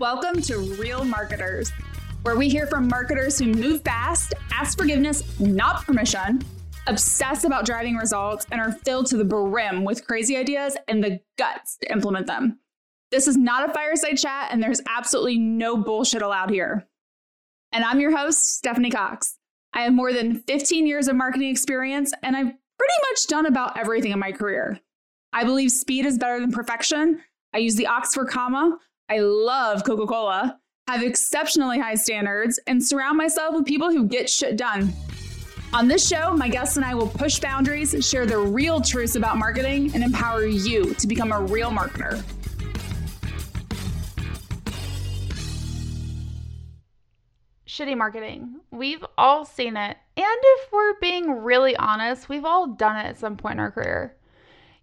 Welcome to Real Marketers, where we hear from marketers who move fast, ask forgiveness, not permission, obsess about driving results, and are filled to the brim with crazy ideas and the guts to implement them. This is not a fireside chat, and there's absolutely no bullshit allowed here. And I'm your host, Stephanie Cox. I have more than 15 years of marketing experience, and I've pretty much done about everything in my career. I believe speed is better than perfection. I use the Oxford comma. I love Coca Cola, have exceptionally high standards, and surround myself with people who get shit done. On this show, my guests and I will push boundaries, share the real truths about marketing, and empower you to become a real marketer. Shitty marketing. We've all seen it. And if we're being really honest, we've all done it at some point in our career.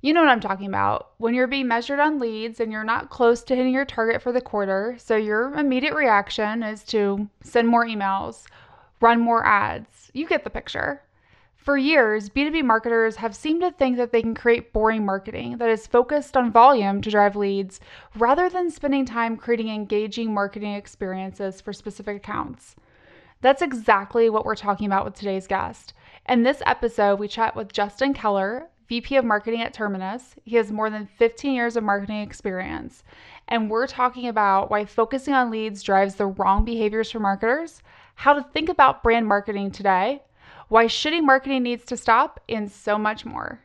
You know what I'm talking about. When you're being measured on leads and you're not close to hitting your target for the quarter, so your immediate reaction is to send more emails, run more ads. You get the picture. For years, B2B marketers have seemed to think that they can create boring marketing that is focused on volume to drive leads rather than spending time creating engaging marketing experiences for specific accounts. That's exactly what we're talking about with today's guest. In this episode, we chat with Justin Keller, VP of Marketing at Terminus. He has more than 15 years of marketing experience. And we're talking about why focusing on leads drives the wrong behaviors for marketers, how to think about brand marketing today, why shitty marketing needs to stop, and so much more.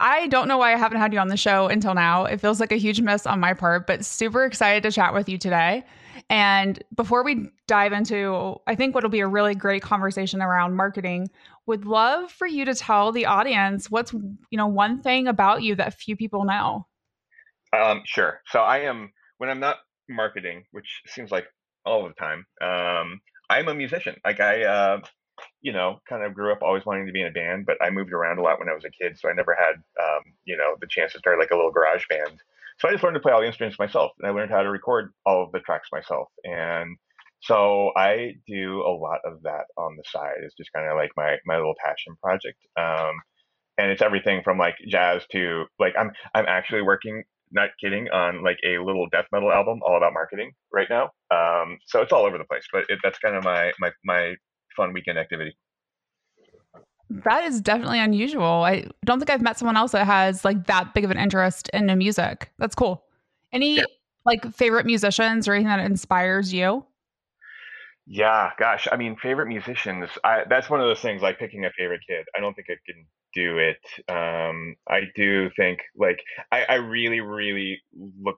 I don't know why I haven't had you on the show until now. It feels like a huge miss on my part, but super excited to chat with you today. And before we dive into, I think what'll be a really great conversation around marketing, would love for you to tell the audience what's you know one thing about you that few people know. Um, sure. So I am when I'm not marketing, which seems like all the time. Um, I'm a musician. Like I, uh, you know, kind of grew up always wanting to be in a band, but I moved around a lot when I was a kid, so I never had, um, you know, the chance to start like a little garage band. So I just learned to play all the instruments myself, and I learned how to record all of the tracks myself. And so I do a lot of that on the side. It's just kind of like my my little passion project. Um, and it's everything from like jazz to like I'm I'm actually working not kidding on like a little death metal album all about marketing right now. Um, so it's all over the place, but it, that's kind of my my my fun weekend activity. That is definitely unusual. I don't think I've met someone else that has like that big of an interest in music. That's cool. Any yeah. like favorite musicians or anything that inspires you? Yeah, gosh. I mean, favorite musicians. I, that's one of those things like picking a favorite kid. I don't think I can do it. Um, I do think like I, I really, really look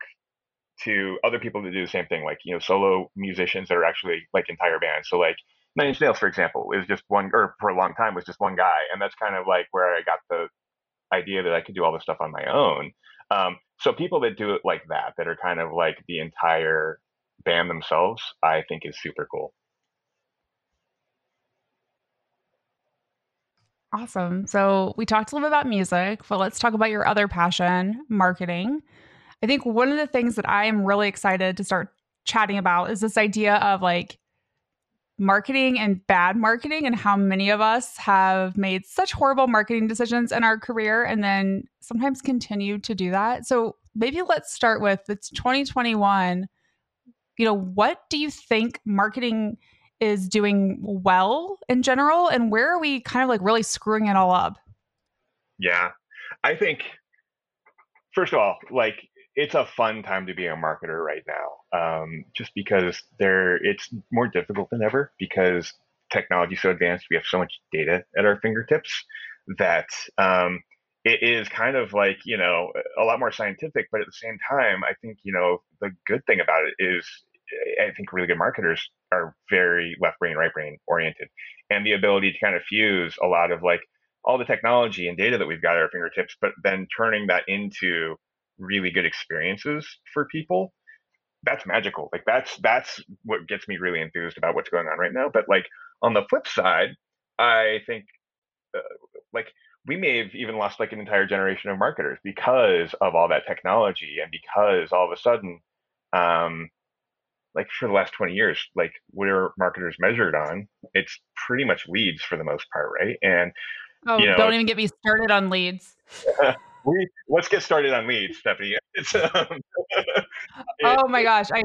to other people to do the same thing. Like you know, solo musicians that are actually like entire bands. So like Nine Inch Nails, for example, is just one, or for a long time was just one guy, and that's kind of like where I got the idea that I could do all this stuff on my own. Um, so people that do it like that, that are kind of like the entire band themselves, I think is super cool. Awesome. So we talked a little bit about music, but let's talk about your other passion, marketing. I think one of the things that I am really excited to start chatting about is this idea of like marketing and bad marketing and how many of us have made such horrible marketing decisions in our career and then sometimes continue to do that. So maybe let's start with it's 2021 you know, what do you think marketing is doing well in general? And where are we kind of like really screwing it all up? Yeah. I think, first of all, like it's a fun time to be a marketer right now um, just because there it's more difficult than ever because technology so advanced we have so much data at our fingertips that um, it is kind of like you know a lot more scientific but at the same time i think you know the good thing about it is i think really good marketers are very left brain right brain oriented. And the ability to kind of fuse a lot of like all the technology and data that we've got at our fingertips but then turning that into really good experiences for people that's magical. Like that's that's what gets me really enthused about what's going on right now. But like on the flip side i think uh, like we may have even lost like an entire generation of marketers because of all that technology and because all of a sudden um like for the last 20 years like what are marketers measured on it's pretty much leads for the most part right and oh you know, don't even get me started on leads we let's get started on leads stephanie um, oh my gosh i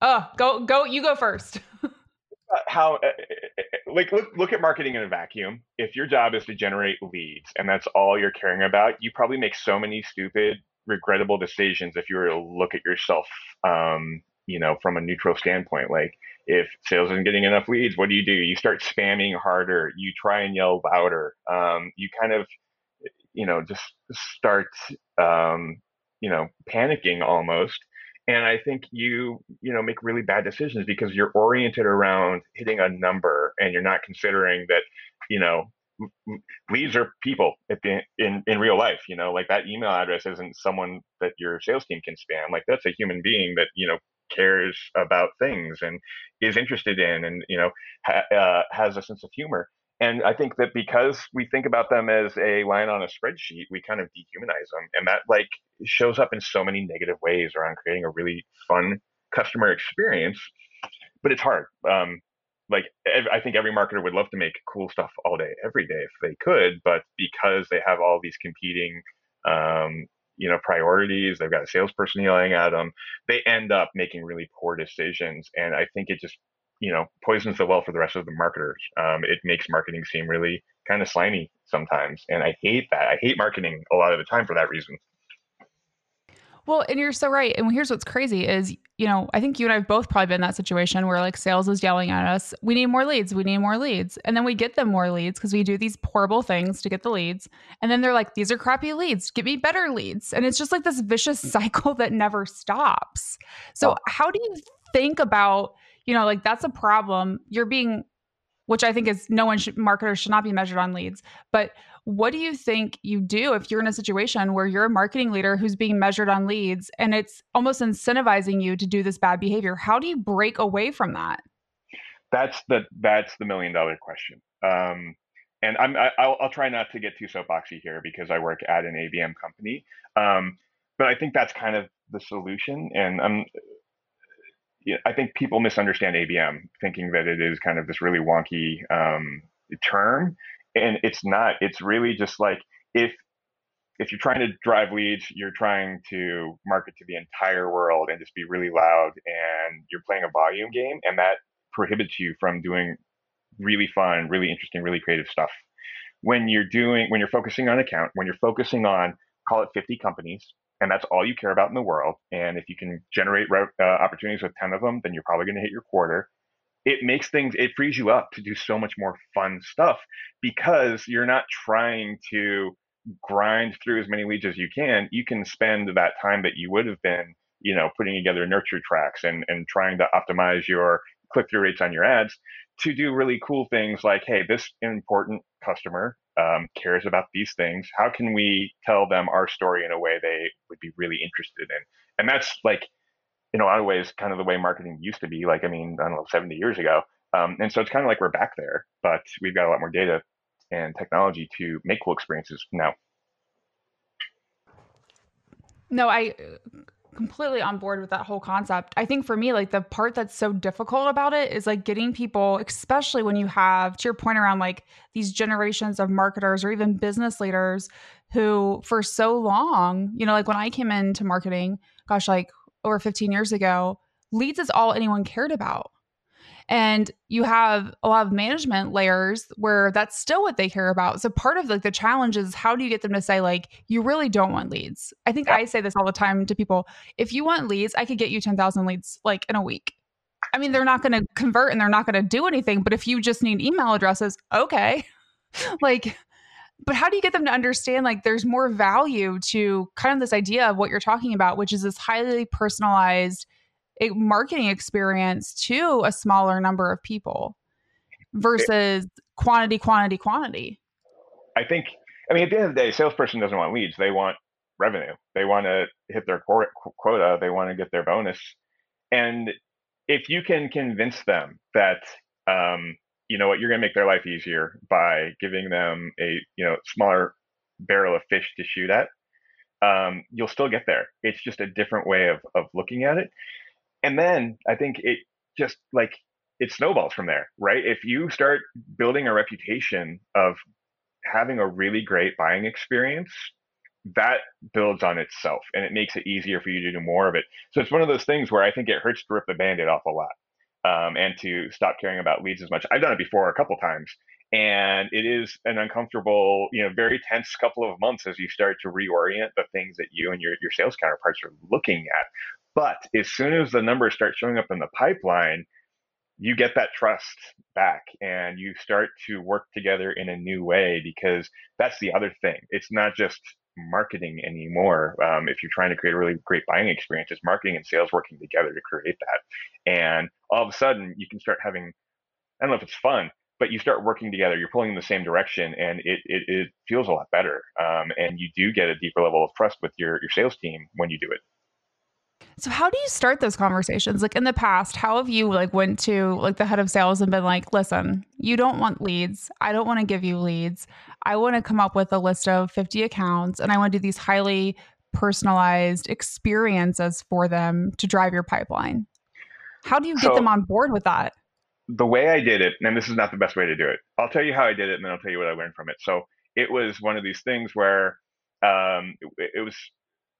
Oh, go go you go first. Uh, how uh, like look look at marketing in a vacuum. If your job is to generate leads and that's all you're caring about, you probably make so many stupid, regrettable decisions if you were to look at yourself um, you know, from a neutral standpoint. Like if sales isn't getting enough leads, what do you do? You start spamming harder. You try and yell louder. Um, you kind of, you know, just start, um, you know, panicking almost and i think you you know make really bad decisions because you're oriented around hitting a number and you're not considering that you know leads are people the, in in real life you know like that email address isn't someone that your sales team can spam like that's a human being that you know cares about things and is interested in and you know ha, uh, has a sense of humor and I think that because we think about them as a line on a spreadsheet, we kind of dehumanize them. And that like shows up in so many negative ways around creating a really fun customer experience. But it's hard. Um, like I think every marketer would love to make cool stuff all day, every day if they could, but because they have all these competing, um, you know, priorities, they've got a salesperson yelling at them, they end up making really poor decisions. And I think it just you know poisons the well for the rest of the marketers. Um, it makes marketing seem really kind of slimy sometimes, and I hate that. I hate marketing a lot of the time for that reason. Well, and you're so right. And here's what's crazy is, you know, I think you and I have both probably been in that situation where like sales is yelling at us, we need more leads, we need more leads. And then we get them more leads because we do these horrible things to get the leads. And then they're like, these are crappy leads, give me better leads. And it's just like this vicious cycle that never stops. So, how do you think about you know, like that's a problem. You're being, which I think is no one should, marketers should not be measured on leads. But what do you think you do if you're in a situation where you're a marketing leader who's being measured on leads and it's almost incentivizing you to do this bad behavior? How do you break away from that? That's the that's the million dollar question. Um, and I'm I, will I'll try not to get too soapboxy here because I work at an ABM company. Um, but I think that's kind of the solution. And I'm I think people misunderstand ABM, thinking that it is kind of this really wonky um, term, and it's not. It's really just like if if you're trying to drive leads, you're trying to market to the entire world and just be really loud, and you're playing a volume game, and that prohibits you from doing really fun, really interesting, really creative stuff. When you're doing, when you're focusing on account, when you're focusing on, call it 50 companies, and that's all you care about in the world. And if you can generate uh, opportunities with 10 of them, then you're probably going to hit your quarter. It makes things, it frees you up to do so much more fun stuff because you're not trying to grind through as many leads as you can. You can spend that time that you would have been, you know, putting together nurture tracks and, and trying to optimize your click through rates on your ads to do really cool things like, hey, this important customer um, cares about these things. How can we tell them our story in a way they would be really interested in? And that's like, in a lot of ways, kind of the way marketing used to be. Like, I mean, I don't know, 70 years ago. Um, and so it's kind of like we're back there, but we've got a lot more data and technology to make cool experiences now. No, I completely on board with that whole concept. I think for me, like the part that's so difficult about it is like getting people, especially when you have, to your point around like these generations of marketers or even business leaders who for so long, you know, like when I came into marketing, gosh, like over 15 years ago, leads is all anyone cared about. And you have a lot of management layers where that's still what they care about. So part of like the challenge is how do you get them to say like you really don't want leads? I think I say this all the time to people. If you want leads, I could get you 10,000 leads like in a week. I mean, they're not going to convert and they're not going to do anything, but if you just need email addresses, okay. like but how do you get them to understand like there's more value to kind of this idea of what you're talking about, which is this highly personalized marketing experience to a smaller number of people versus quantity, quantity, quantity. I think, I mean, at the end of the day, salesperson doesn't want leads. They want revenue. They want to hit their quota. They want to get their bonus. And if you can convince them that, um, you know what, you're going to make their life easier by giving them a, you know, smaller barrel of fish to shoot at, um, you'll still get there. It's just a different way of, of looking at it and then I think it just like it snowballs from there, right? If you start building a reputation of having a really great buying experience, that builds on itself and it makes it easier for you to do more of it. So it's one of those things where I think it hurts to rip the band-aid off a lot um, and to stop caring about leads as much. I've done it before a couple times and it is an uncomfortable, you know, very tense couple of months as you start to reorient the things that you and your, your sales counterparts are looking at. But as soon as the numbers start showing up in the pipeline, you get that trust back and you start to work together in a new way because that's the other thing. It's not just marketing anymore. Um, if you're trying to create a really great buying experience, it's marketing and sales working together to create that. And all of a sudden, you can start having I don't know if it's fun, but you start working together. You're pulling in the same direction, and it it, it feels a lot better. Um, and you do get a deeper level of trust with your your sales team when you do it. So how do you start those conversations? Like in the past, how have you like went to like the head of sales and been like, "Listen, you don't want leads. I don't want to give you leads. I want to come up with a list of 50 accounts and I want to do these highly personalized experiences for them to drive your pipeline." How do you get so, them on board with that? The way I did it, and this is not the best way to do it. I'll tell you how I did it and then I'll tell you what I learned from it. So, it was one of these things where um, it, it was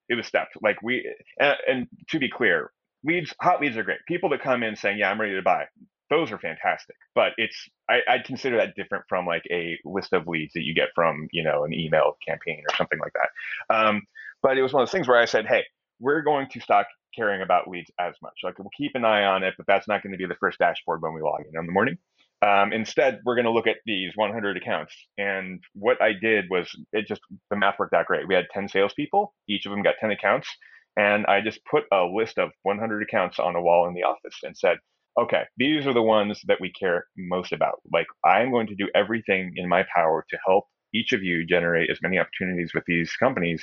it was stepped. Like we, and, and, to be clear, leads, hot leads are great. People that come in saying, "Yeah, I'm ready to buy," those are fantastic. But it's I, I'd consider that different from like a list of leads that you get from you know an email campaign or something like that. Um, but it was one of those things where I said, "Hey, we're going to stop caring about leads as much. Like we'll keep an eye on it, but that's not going to be the first dashboard when we log in in the morning." Um, instead, we're going to look at these 100 accounts. And what I did was it just, the math worked out great. We had 10 salespeople, each of them got 10 accounts. And I just put a list of 100 accounts on a wall in the office and said, okay, these are the ones that we care most about. Like, I'm going to do everything in my power to help each of you generate as many opportunities with these companies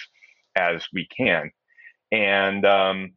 as we can. And um,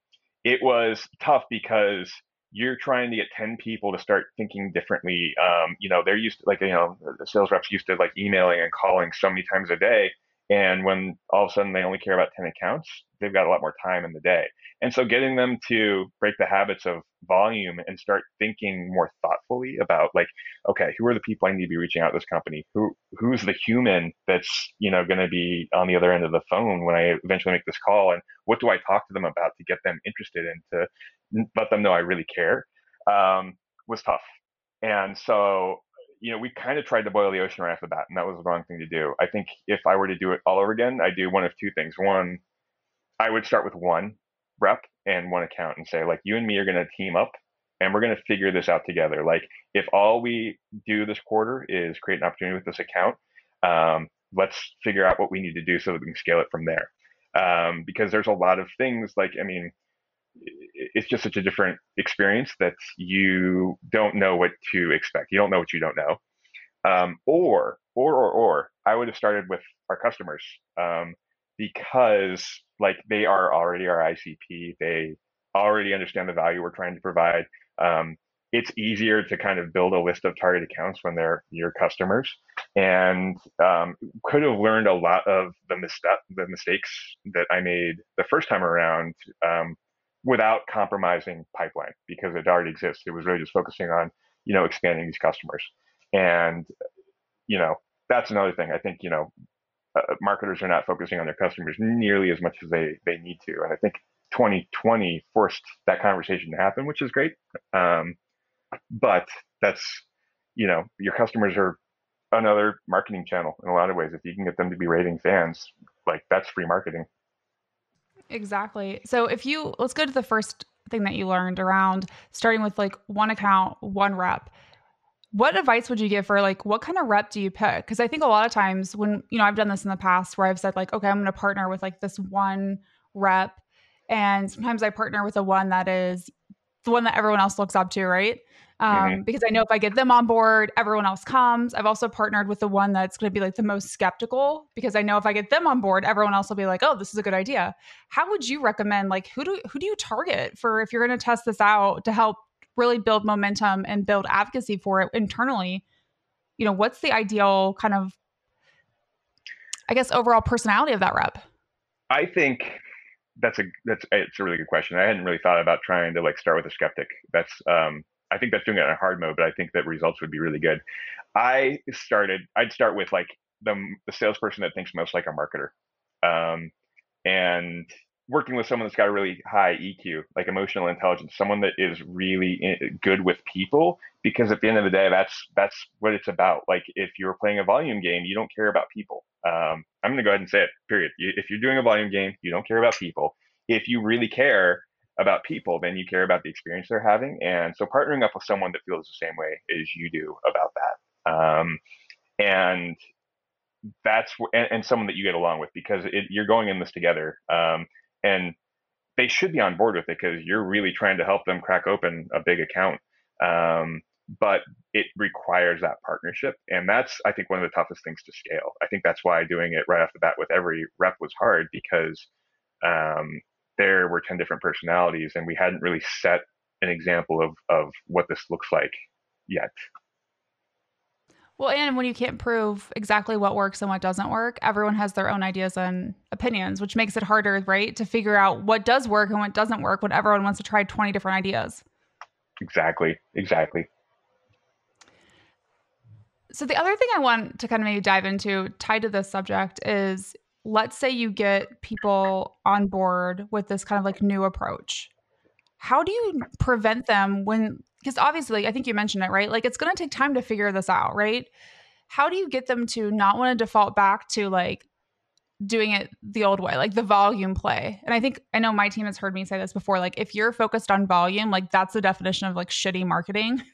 it was tough because you're trying to get 10 people to start thinking differently. Um, you know, they're used to like, you know, the sales reps used to like emailing and calling so many times a day. And when all of a sudden they only care about 10 accounts, they've got a lot more time in the day. And so getting them to break the habits of volume and start thinking more thoughtfully about like, okay, who are the people I need to be reaching out to this company? Who who's the human that's, you know, gonna be on the other end of the phone when I eventually make this call and what do I talk to them about to get them interested and to let them know I really care um, was tough. And so you know, we kind of tried to boil the ocean right off the bat, and that was the wrong thing to do. I think if I were to do it all over again, I'd do one of two things. One, I would start with one rep and one account and say, like, you and me are going to team up and we're going to figure this out together. Like, if all we do this quarter is create an opportunity with this account, um, let's figure out what we need to do so that we can scale it from there. Um, because there's a lot of things like, I mean, it's just such a different experience that you don't know what to expect. You don't know what you don't know. Um, or, or, or, or, I would have started with our customers um, because, like, they are already our ICP. They already understand the value we're trying to provide. Um, it's easier to kind of build a list of target accounts when they're your customers, and um, could have learned a lot of the misstep, the mistakes that I made the first time around um, without compromising pipeline because it already exists. It was really just focusing on, you know, expanding these customers. And, you know, that's another thing. I think, you know, uh, marketers are not focusing on their customers nearly as much as they, they need to. And I think 2020 forced that conversation to happen, which is great. Um, but that's, you know, your customers are another marketing channel in a lot of ways. If you can get them to be raving fans, like that's free marketing. Exactly. So if you let's go to the first thing that you learned around starting with like one account, one rep. What advice would you give for like what kind of rep do you pick? Because I think a lot of times when you know I've done this in the past where I've said like okay I'm going to partner with like this one rep, and sometimes I partner with the one that is the one that everyone else looks up to, right? um, mm-hmm. because I know if I get them on board, everyone else comes. I've also partnered with the one that's going to be like the most skeptical because I know if I get them on board, everyone else will be like, "Oh, this is a good idea." How would you recommend like who do who do you target for if you're going to test this out to help really build momentum and build advocacy for it internally? You know, what's the ideal kind of I guess overall personality of that rep? I think that's a that's it's a really good question. I hadn't really thought about trying to like start with a skeptic. That's um I think that's doing it in a hard mode, but I think that results would be really good. I started, I'd start with like the, the salesperson that thinks most like a marketer. Um, and working with someone that's got a really high EQ, like emotional intelligence, someone that is really good with people, because at the end of the day, that's that's what it's about. Like if you're playing a volume game, you don't care about people. Um, I'm going to go ahead and say it. Period. If you're doing a volume game, you don't care about people. If you really care about people, then you care about the experience they're having. And so partnering up with someone that feels the same way as you do about that. Um, and that's and, and, someone that you get along with because it, you're going in this together. Um, and they should be on board with it because you're really trying to help them crack open a big account. Um, but it requires that partnership, and that's I think one of the toughest things to scale. I think that's why doing it right off the bat with every rep was hard because um, there were ten different personalities, and we hadn't really set an example of of what this looks like yet. Well, and when you can't prove exactly what works and what doesn't work, everyone has their own ideas and opinions, which makes it harder, right, to figure out what does work and what doesn't work when everyone wants to try 20 different ideas. Exactly. Exactly. So, the other thing I want to kind of maybe dive into tied to this subject is let's say you get people on board with this kind of like new approach. How do you prevent them when because obviously I think you mentioned it, right? Like it's going to take time to figure this out, right? How do you get them to not want to default back to like doing it the old way, like the volume play? And I think I know my team has heard me say this before like if you're focused on volume, like that's the definition of like shitty marketing.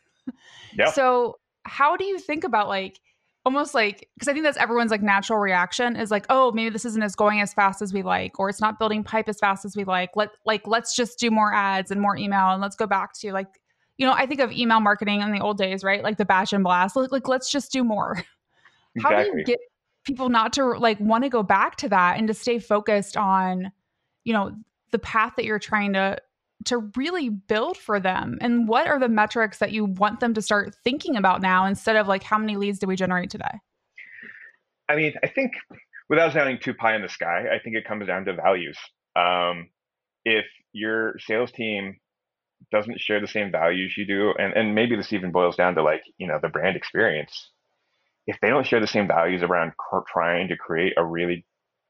Yeah. so, how do you think about like almost like because I think that's everyone's like natural reaction is like, oh, maybe this isn't as going as fast as we like, or it's not building pipe as fast as we like. Let like let's just do more ads and more email and let's go back to like you know, I think of email marketing in the old days, right? Like the batch and blast. Like, like let's just do more. Exactly. How do you get people not to like want to go back to that and to stay focused on, you know, the path that you're trying to to really build for them? And what are the metrics that you want them to start thinking about now instead of like how many leads did we generate today? I mean, I think without sounding too pie in the sky, I think it comes down to values. Um, if your sales team doesn't share the same values you do, and, and maybe this even boils down to like, you know, the brand experience. If they don't share the same values around trying to create a really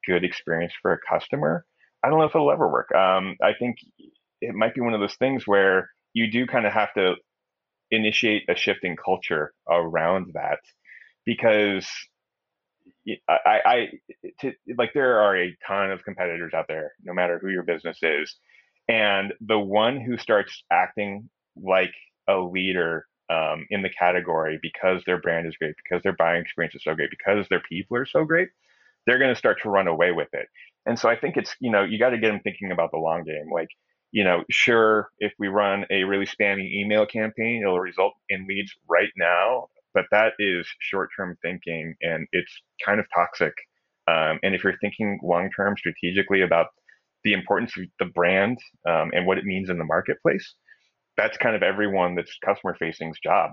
good experience for a customer, I don't know if it'll ever work. Um, I think it might be one of those things where you do kind of have to initiate a shift in culture around that because I, I to, like there are a ton of competitors out there, no matter who your business is, and the one who starts acting like a leader um, in the category because their brand is great, because their buying experience is so great, because their people are so great, they're going to start to run away with it. And so I think it's, you know, you got to get them thinking about the long game. Like, you know, sure, if we run a really spammy email campaign, it'll result in leads right now, but that is short term thinking and it's kind of toxic. Um, and if you're thinking long term strategically about the importance of the brand um, and what it means in the marketplace. That's kind of everyone that's customer facing's job.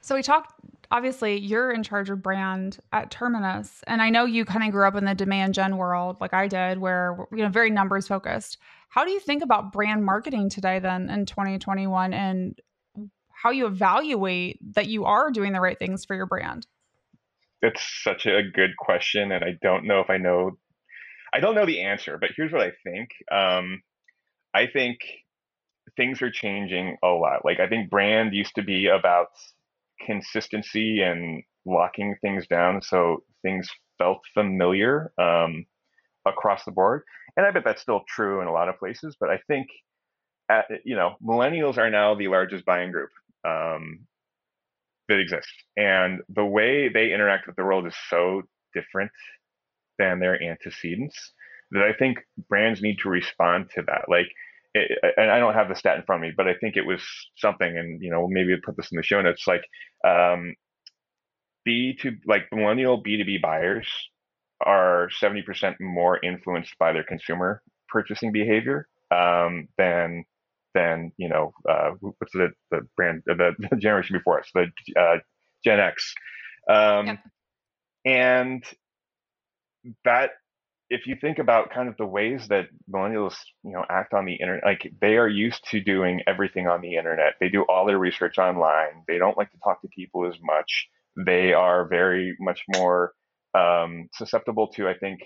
So we talked obviously you're in charge of brand at Terminus and I know you kind of grew up in the demand gen world like I did where you know very numbers focused. How do you think about brand marketing today then in 2021 and how you evaluate that you are doing the right things for your brand? That's such a good question, and I don't know if I know. I don't know the answer, but here's what I think. Um, I think things are changing a lot. Like I think brand used to be about consistency and locking things down, so things felt familiar um, across the board. And I bet that's still true in a lot of places. But I think, at, you know, millennials are now the largest buying group. Um, that exists. And the way they interact with the world is so different than their antecedents that I think brands need to respond to that. Like, it, and I don't have the stat in front of me, but I think it was something, and you know, maybe put this in the show notes. Like, um, B to like millennial B two B buyers are seventy percent more influenced by their consumer purchasing behavior um, than than you know uh, what's the the brand uh, the, the generation before us, the uh, Gen X, um, yep. and that if you think about kind of the ways that millennials you know act on the internet like they are used to doing everything on the internet they do all their research online they don't like to talk to people as much they are very much more um, susceptible to, I think,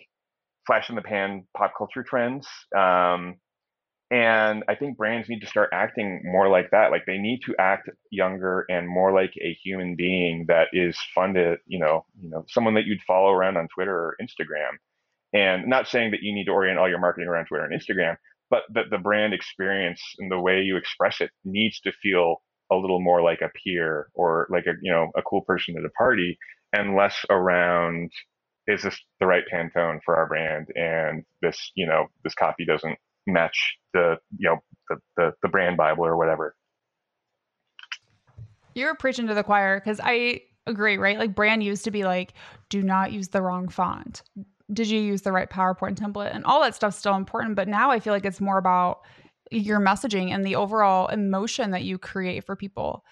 flash in the pan pop culture trends. Um, and I think brands need to start acting more like that. Like they need to act younger and more like a human being that is fun to, you know, you know, someone that you'd follow around on Twitter or Instagram. And not saying that you need to orient all your marketing around Twitter and Instagram, but that the brand experience and the way you express it needs to feel a little more like a peer or like a you know a cool person at a party and less around is this the right pantone for our brand and this you know this copy doesn't match the you know the the, the brand bible or whatever. You're preaching to the choir because i agree right? Like brand used to be like do not use the wrong font. Did you use the right powerpoint template? And all that stuff's still important but now i feel like it's more about your messaging and the overall emotion that you create for people.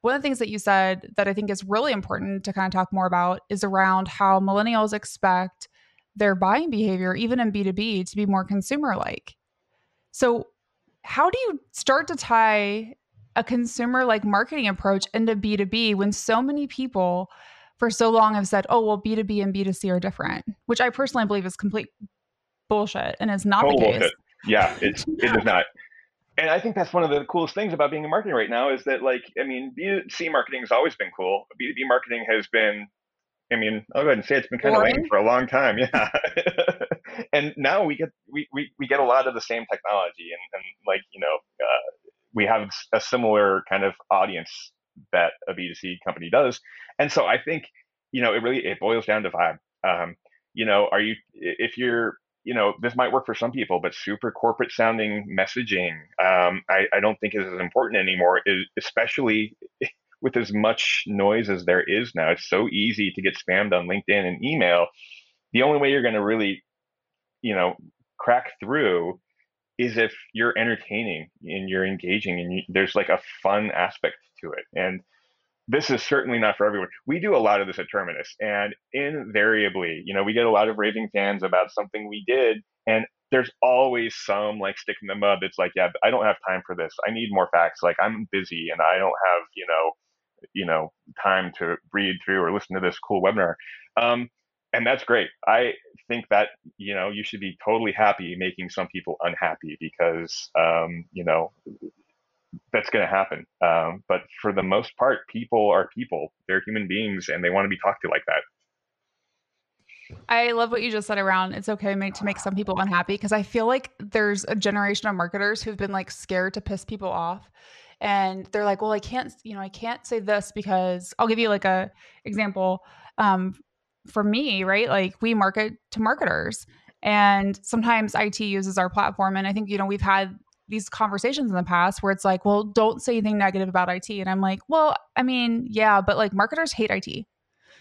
One of the things that you said that I think is really important to kind of talk more about is around how millennials expect their buying behavior, even in B2B, to be more consumer like. So, how do you start to tie a consumer like marketing approach into B2B when so many people for so long have said, oh, well, B2B and B2C are different, which I personally believe is complete bullshit and is not the case. Bullshit. Yeah, it's, it is not and I think that's one of the coolest things about being in marketing right now is that like I mean B2C marketing has always been cool. B2B marketing has been I mean, I'll go ahead and say it's been kind Boring. of lame for a long time. Yeah. And now we get we, we, we get a lot of the same technology and, and like, you know, uh, we have a similar kind of audience that a B2C company does. And so I think, you know, it really it boils down to vibe. Um, you know, are you if you're you know, this might work for some people, but super corporate sounding messaging, um, I, I, don't think is as important anymore, especially with as much noise as there is now. It's so easy to get spammed on LinkedIn and email. The only way you're going to really, you know, crack through is if you're entertaining and you're engaging and you, there's like a fun aspect to it. And this is certainly not for everyone. We do a lot of this at Terminus, and invariably, you know, we get a lot of raving fans about something we did, and there's always some like stick in the mud that's like, yeah, I don't have time for this. I need more facts. Like I'm busy and I don't have, you know, you know, time to read through or listen to this cool webinar. Um, and that's great. I think that you know you should be totally happy making some people unhappy because um, you know that's going to happen. Um, but for the most part, people are people. They're human beings, and they want to be talked to like that. I love what you just said around it's okay to make some people unhappy because I feel like there's a generation of marketers who've been like scared to piss people off and they're like well I can't you know I can't say this because I'll give you like a example um, for me right like we market to marketers and sometimes IT uses our platform and I think you know we've had these conversations in the past where it's like, well, don't say anything negative about IT. And I'm like, well, I mean, yeah, but like marketers hate IT.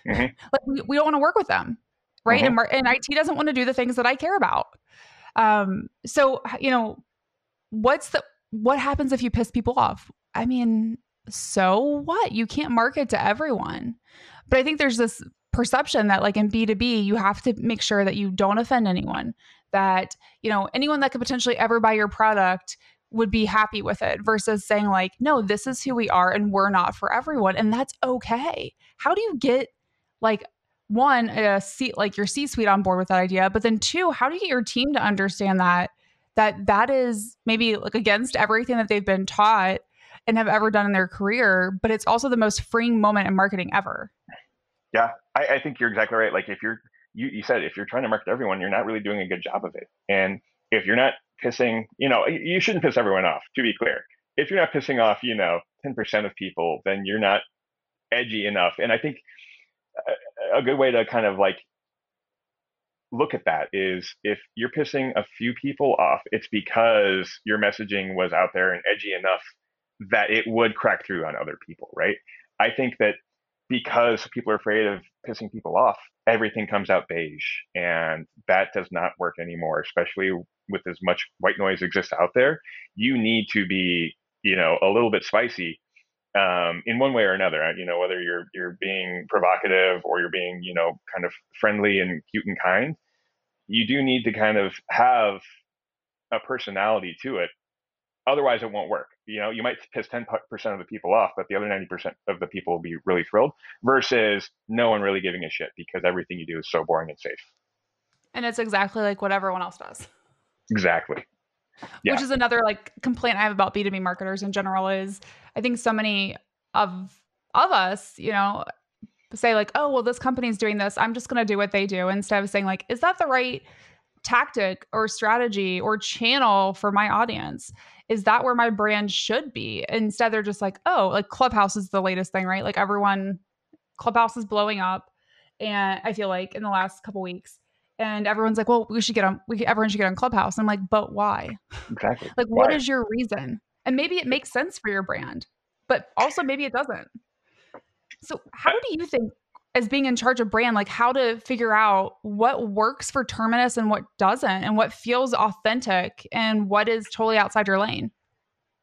Mm-hmm. like we, we, don't want to work with them. Right. Mm-hmm. And, mar- and IT doesn't want to do the things that I care about. Um, so, you know, what's the, what happens if you piss people off? I mean, so what? You can't market to everyone. But I think there's this perception that like in B2B, you have to make sure that you don't offend anyone, that, you know, anyone that could potentially ever buy your product would be happy with it versus saying like, no, this is who we are and we're not for everyone and that's okay. How do you get like one a seat like your C-suite on board with that idea, but then two, how do you get your team to understand that that that is maybe like against everything that they've been taught and have ever done in their career, but it's also the most freeing moment in marketing ever. Yeah, I, I think you're exactly right. Like if you're you, you said if you're trying to market everyone, you're not really doing a good job of it. And if you're not pissing, you know, you shouldn't piss everyone off, to be clear. If you're not pissing off, you know, 10% of people, then you're not edgy enough. And I think a, a good way to kind of like look at that is if you're pissing a few people off, it's because your messaging was out there and edgy enough that it would crack through on other people, right? I think that because people are afraid of pissing people off, everything comes out beige. And that does not work anymore, especially with as much white noise exists out there. You need to be, you know, a little bit spicy um, in one way or another. Uh, you know, whether you're you're being provocative or you're being, you know, kind of friendly and cute and kind. You do need to kind of have a personality to it Otherwise, it won't work. You know, you might piss 10% of the people off, but the other 90% of the people will be really thrilled versus no one really giving a shit because everything you do is so boring and safe. And it's exactly like what everyone else does. Exactly. Yeah. Which is another like complaint I have about B2B marketers in general is I think so many of of us, you know, say like, "Oh, well this company's doing this. I'm just going to do what they do." Instead of saying like, "Is that the right tactic or strategy or channel for my audience? Is that where my brand should be? Instead, they're just like, oh, like Clubhouse is the latest thing, right? Like everyone, Clubhouse is blowing up. And I feel like in the last couple weeks, and everyone's like, well, we should get on, we, everyone should get on Clubhouse. I'm like, but why? Exactly. like, why? what is your reason? And maybe it makes sense for your brand, but also maybe it doesn't. So, how do you think as being in charge of brand, like how to figure out what works for Terminus and what doesn't, and what feels authentic and what is totally outside your lane.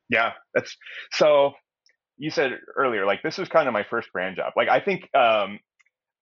Yeah, that's so. You said earlier, like this was kind of my first brand job. Like I think, um,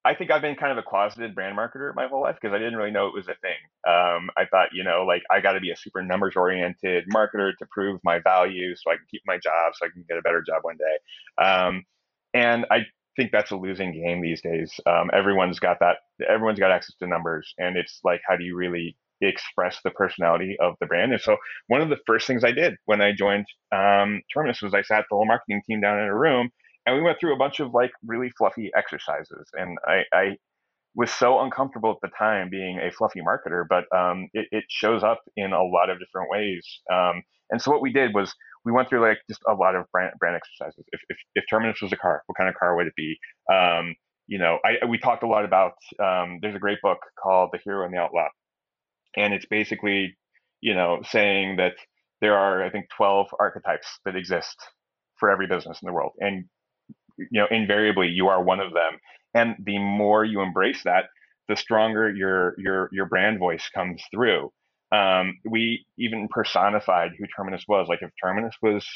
I think I've been kind of a closeted brand marketer my whole life because I didn't really know it was a thing. Um, I thought, you know, like I got to be a super numbers oriented marketer to prove my value so I can keep my job, so I can get a better job one day. Um, and I think that's a losing game these days. Um, everyone's got that. Everyone's got access to numbers, and it's like, how do you really express the personality of the brand? And so, one of the first things I did when I joined um, Terminus was I sat the whole marketing team down in a room, and we went through a bunch of like really fluffy exercises. And I, I was so uncomfortable at the time being a fluffy marketer, but um, it, it, shows up in a lot of different ways. Um, and so what we did was we went through like just a lot of brand, brand exercises. If, if, if Terminus was a car, what kind of car would it be? Um, you know, I, we talked a lot about, um, there's a great book called The Hero and the Outlaw. And it's basically, you know, saying that there are, I think, 12 archetypes that exist for every business in the world. And, you know, invariably you are one of them. And the more you embrace that, the stronger your, your, your brand voice comes through um, we even personified who Terminus was. Like if Terminus was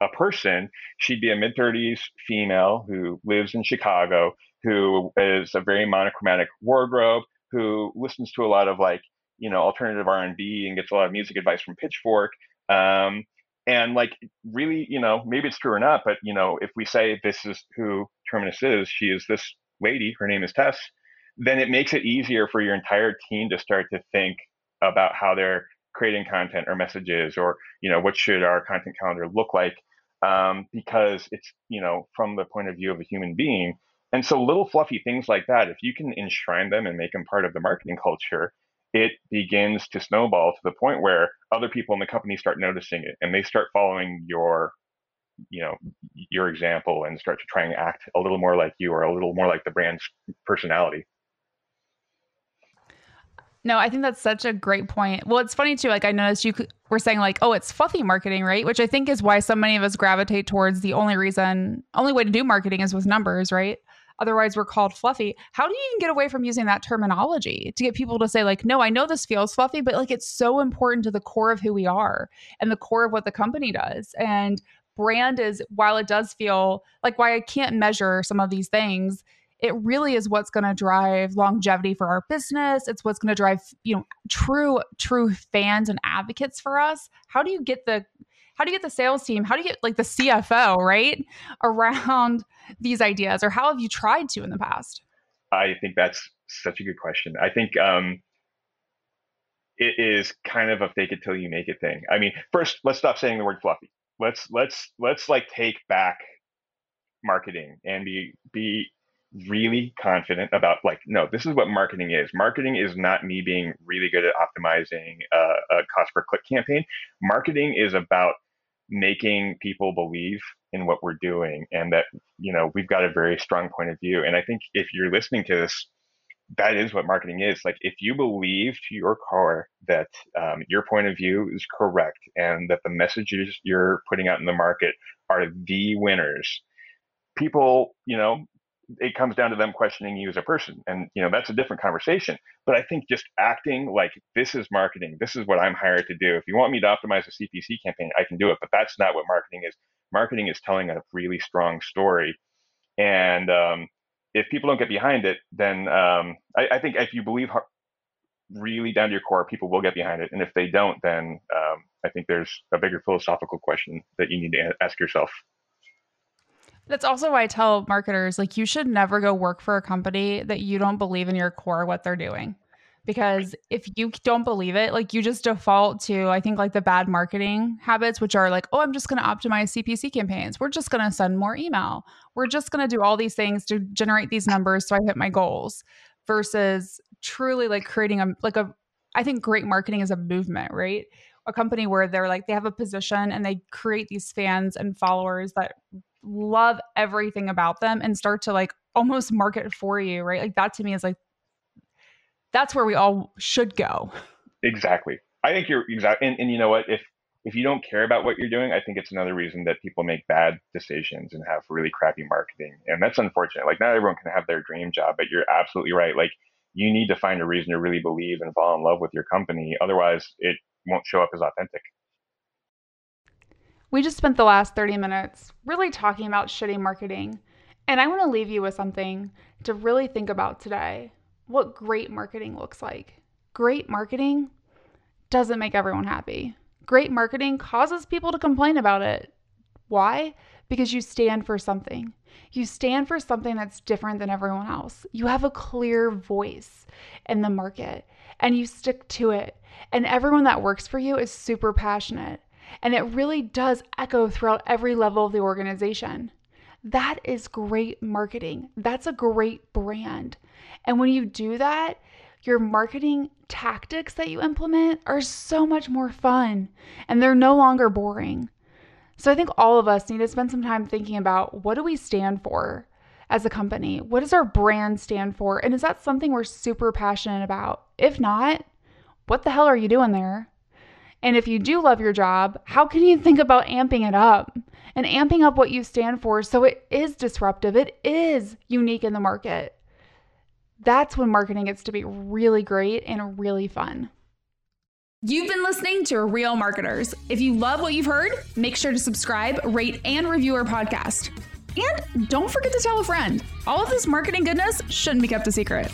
a person, she'd be a mid 30s female who lives in Chicago, who is a very monochromatic wardrobe, who listens to a lot of like you know alternative R&B and gets a lot of music advice from Pitchfork. Um, and like really, you know, maybe it's true or not, but you know, if we say this is who Terminus is, she is this lady, her name is Tess, then it makes it easier for your entire team to start to think about how they're creating content or messages or you know what should our content calendar look like um, because it's you know from the point of view of a human being. And so little fluffy things like that if you can enshrine them and make them part of the marketing culture it begins to snowball to the point where other people in the company start noticing it and they start following your you know your example and start to try and act a little more like you or a little more like the brand's personality no, I think that's such a great point. Well, it's funny too. Like I noticed you were saying like, oh, it's fluffy marketing, right? Which I think is why so many of us gravitate towards the only reason, only way to do marketing is with numbers, right? Otherwise, we're called fluffy. How do you even get away from using that terminology to get people to say like, no, I know this feels fluffy, but like it's so important to the core of who we are and the core of what the company does. And brand is, while it does feel like why I can't measure some of these things it really is what's going to drive longevity for our business. It's what's going to drive you know true true fans and advocates for us. How do you get the how do you get the sales team how do you get like the cfo right around these ideas? Or how have you tried to in the past? I think that's such a good question. I think um it is kind of a fake it till you make it thing. I mean first let's stop saying the word fluffy. Let's let's let's like take back marketing and be be really confident about like no this is what marketing is. Marketing is not me being really good at optimizing a, cost per click campaign. Marketing is about making people believe in what we're doing and that you know we've got a very strong point of view. And i think if you're listening to this that is what marketing is. Like if you believe to your core that um, your point of view is correct and that the messages you're putting out in the market are the winners people you know it comes down to them questioning you as a person. And you know that's a different conversation. But i think just acting like this is marketing. This is what i'm hired to do. If you want me to optimize a cpc campaign i can do it. But that's not what marketing is. Marketing is telling a really strong story. And um, if people don't get behind it then um, I, I, think if you believe really down to your core people will get behind it. And if they don't then um, I think there's a bigger philosophical question that you need to ask yourself. That's also why I tell marketers like you should never go work for a company that you don't believe in your core what they're doing. Because if you don't believe it, like you just default to, I think, like the bad marketing habits, which are like, oh, I'm just going to optimize CPC campaigns. We're just going to send more email. We're just going to do all these things to generate these numbers so I hit my goals versus truly like creating a, like a, I think great marketing is a movement, right? A company where they're like, they have a position and they create these fans and followers that love everything about them and start to like almost market for you, right? Like that to me is like that's where we all should go. Exactly. I think you're exactly and, and you know what? If if you don't care about what you're doing, I think it's another reason that people make bad decisions and have really crappy marketing. And that's unfortunate. Like not everyone can have their dream job, but you're absolutely right. Like you need to find a reason to really believe and fall in love with your company. Otherwise it won't show up as authentic. We just spent the last 30 minutes really talking about shitty marketing. And I want to leave you with something to really think about today what great marketing looks like. Great marketing doesn't make everyone happy. Great marketing causes people to complain about it. Why? Because you stand for something. You stand for something that's different than everyone else. You have a clear voice in the market and you stick to it. And everyone that works for you is super passionate. And it really does echo throughout every level of the organization. That is great marketing. That's a great brand. And when you do that, your marketing tactics that you implement are so much more fun and they're no longer boring. So I think all of us need to spend some time thinking about what do we stand for as a company? What does our brand stand for? And is that something we're super passionate about? If not, what the hell are you doing there? And if you do love your job, how can you think about amping it up and amping up what you stand for so it is disruptive, it is unique in the market? That's when marketing gets to be really great and really fun. You've been listening to Real Marketers. If you love what you've heard, make sure to subscribe, rate, and review our podcast. And don't forget to tell a friend. All of this marketing goodness shouldn't be kept a secret.